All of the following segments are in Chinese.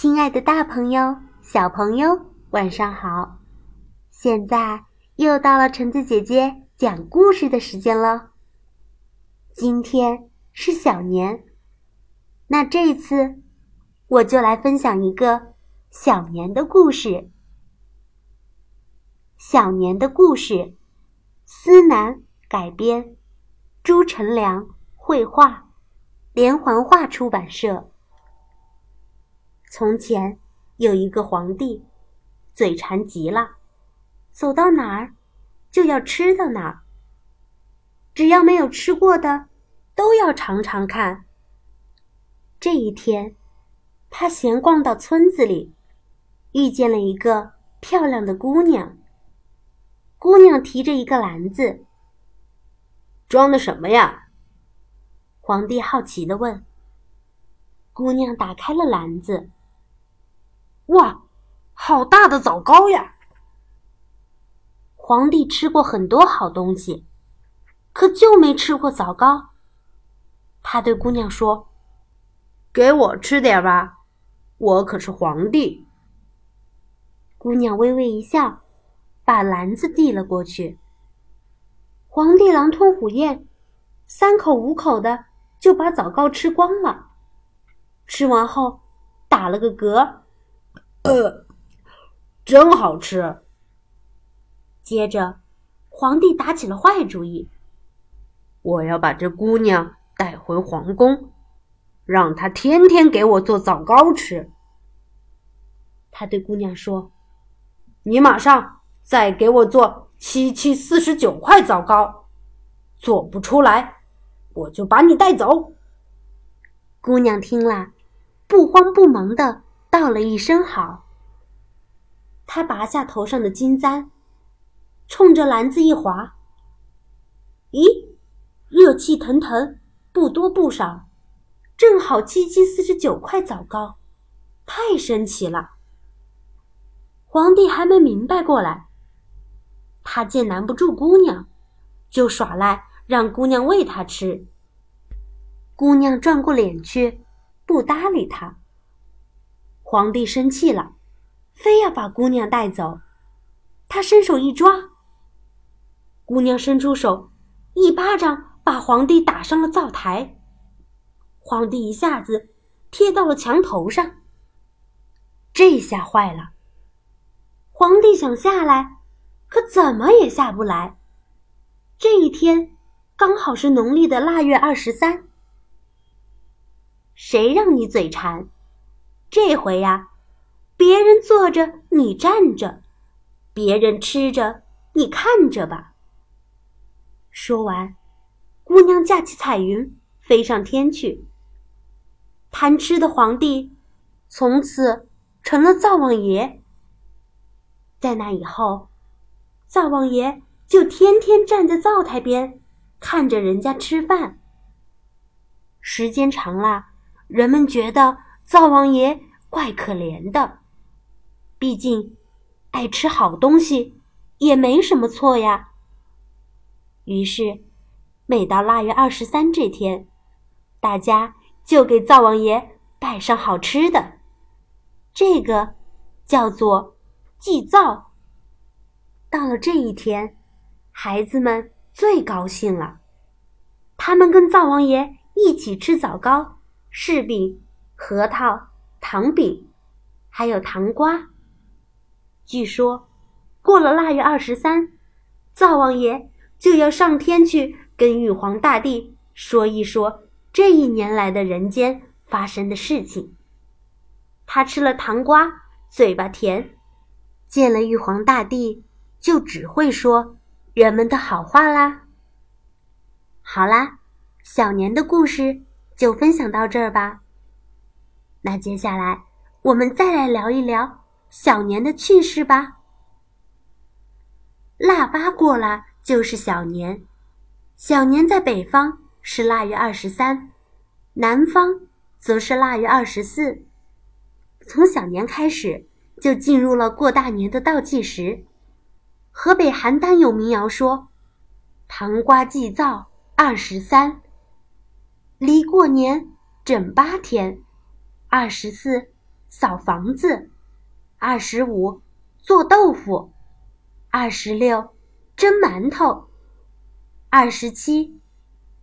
亲爱的，大朋友、小朋友，晚上好！现在又到了橙子姐姐讲故事的时间了。今天是小年，那这一次我就来分享一个小年的故事。小年的故事，思南改编，朱成良绘画，连环画出版社。从前有一个皇帝，嘴馋极了，走到哪儿就要吃到哪儿。只要没有吃过的，都要尝尝看。这一天，他闲逛到村子里，遇见了一个漂亮的姑娘。姑娘提着一个篮子，装的什么呀？皇帝好奇的问。姑娘打开了篮子。哇，好大的枣糕呀！皇帝吃过很多好东西，可就没吃过枣糕。他对姑娘说：“给我吃点吧，我可是皇帝。”姑娘微微一笑，把篮子递了过去。皇帝狼吞虎咽，三口五口的就把枣糕吃光了。吃完后，打了个嗝。呃，真好吃。接着，皇帝打起了坏主意。我要把这姑娘带回皇宫，让她天天给我做枣糕吃。他对姑娘说：“你马上再给我做七七四十九块枣糕，做不出来，我就把你带走。”姑娘听了，不慌不忙的。道了一声好，他拔下头上的金簪，冲着篮子一划，咦，热气腾腾，不多不少，正好七七四十九块枣糕，太神奇了！皇帝还没明白过来，他见难不住姑娘，就耍赖让姑娘喂他吃。姑娘转过脸去，不搭理他。皇帝生气了，非要把姑娘带走。他伸手一抓，姑娘伸出手，一巴掌把皇帝打上了灶台。皇帝一下子贴到了墙头上。这下坏了，皇帝想下来，可怎么也下不来。这一天刚好是农历的腊月二十三。谁让你嘴馋？这回呀，别人坐着你站着，别人吃着你看着吧。说完，姑娘架起彩云飞上天去。贪吃的皇帝从此成了灶王爷。在那以后，灶王爷就天天站在灶台边看着人家吃饭。时间长了，人们觉得。灶王爷怪可怜的，毕竟爱吃好东西也没什么错呀。于是，每到腊月二十三这天，大家就给灶王爷摆上好吃的，这个叫做祭灶。到了这一天，孩子们最高兴了，他们跟灶王爷一起吃枣糕、柿饼。核桃、糖饼，还有糖瓜。据说，过了腊月二十三，灶王爷就要上天去跟玉皇大帝说一说这一年来的人间发生的事情。他吃了糖瓜，嘴巴甜，见了玉皇大帝就只会说人们的好话啦。好啦，小年的故事就分享到这儿吧。那接下来，我们再来聊一聊小年的趣事吧。腊八过了就是小年，小年在北方是腊月二十三，南方则是腊月二十四。从小年开始，就进入了过大年的倒计时。河北邯郸有民谣说：“糖瓜祭灶二十三，离过年整八天。”二十四扫房子，二十五做豆腐，二十六蒸馒头，二十七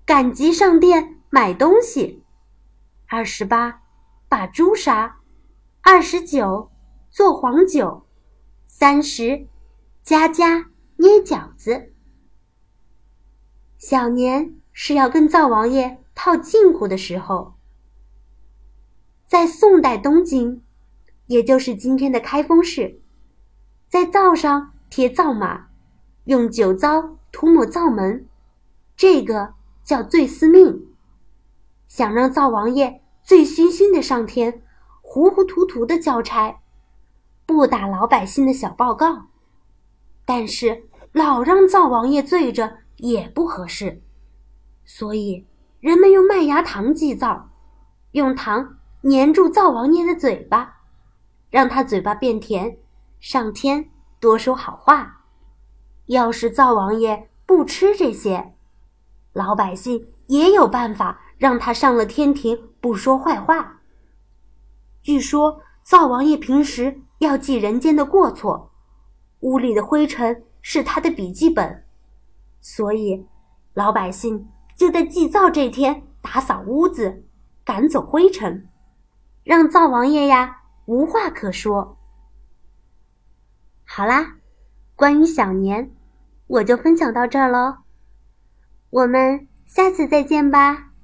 赶集上店买东西，二十八把猪杀，二十九做黄酒，三十家家捏饺子。小年是要跟灶王爷套近乎的时候。在宋代东京，也就是今天的开封市，在灶上贴灶马，用酒糟涂抹灶门，这个叫醉司命。想让灶王爷醉醺醺的上天，糊糊涂涂的交差，不打老百姓的小报告。但是老让灶王爷醉着也不合适，所以人们用麦芽糖祭灶，用糖。粘住灶王爷的嘴巴，让他嘴巴变甜，上天多说好话。要是灶王爷不吃这些，老百姓也有办法让他上了天庭不说坏话。据说灶王爷平时要记人间的过错，屋里的灰尘是他的笔记本，所以老百姓就在祭灶这天打扫屋子，赶走灰尘。让灶王爷呀无话可说。好啦，关于小年，我就分享到这儿喽。我们下次再见吧。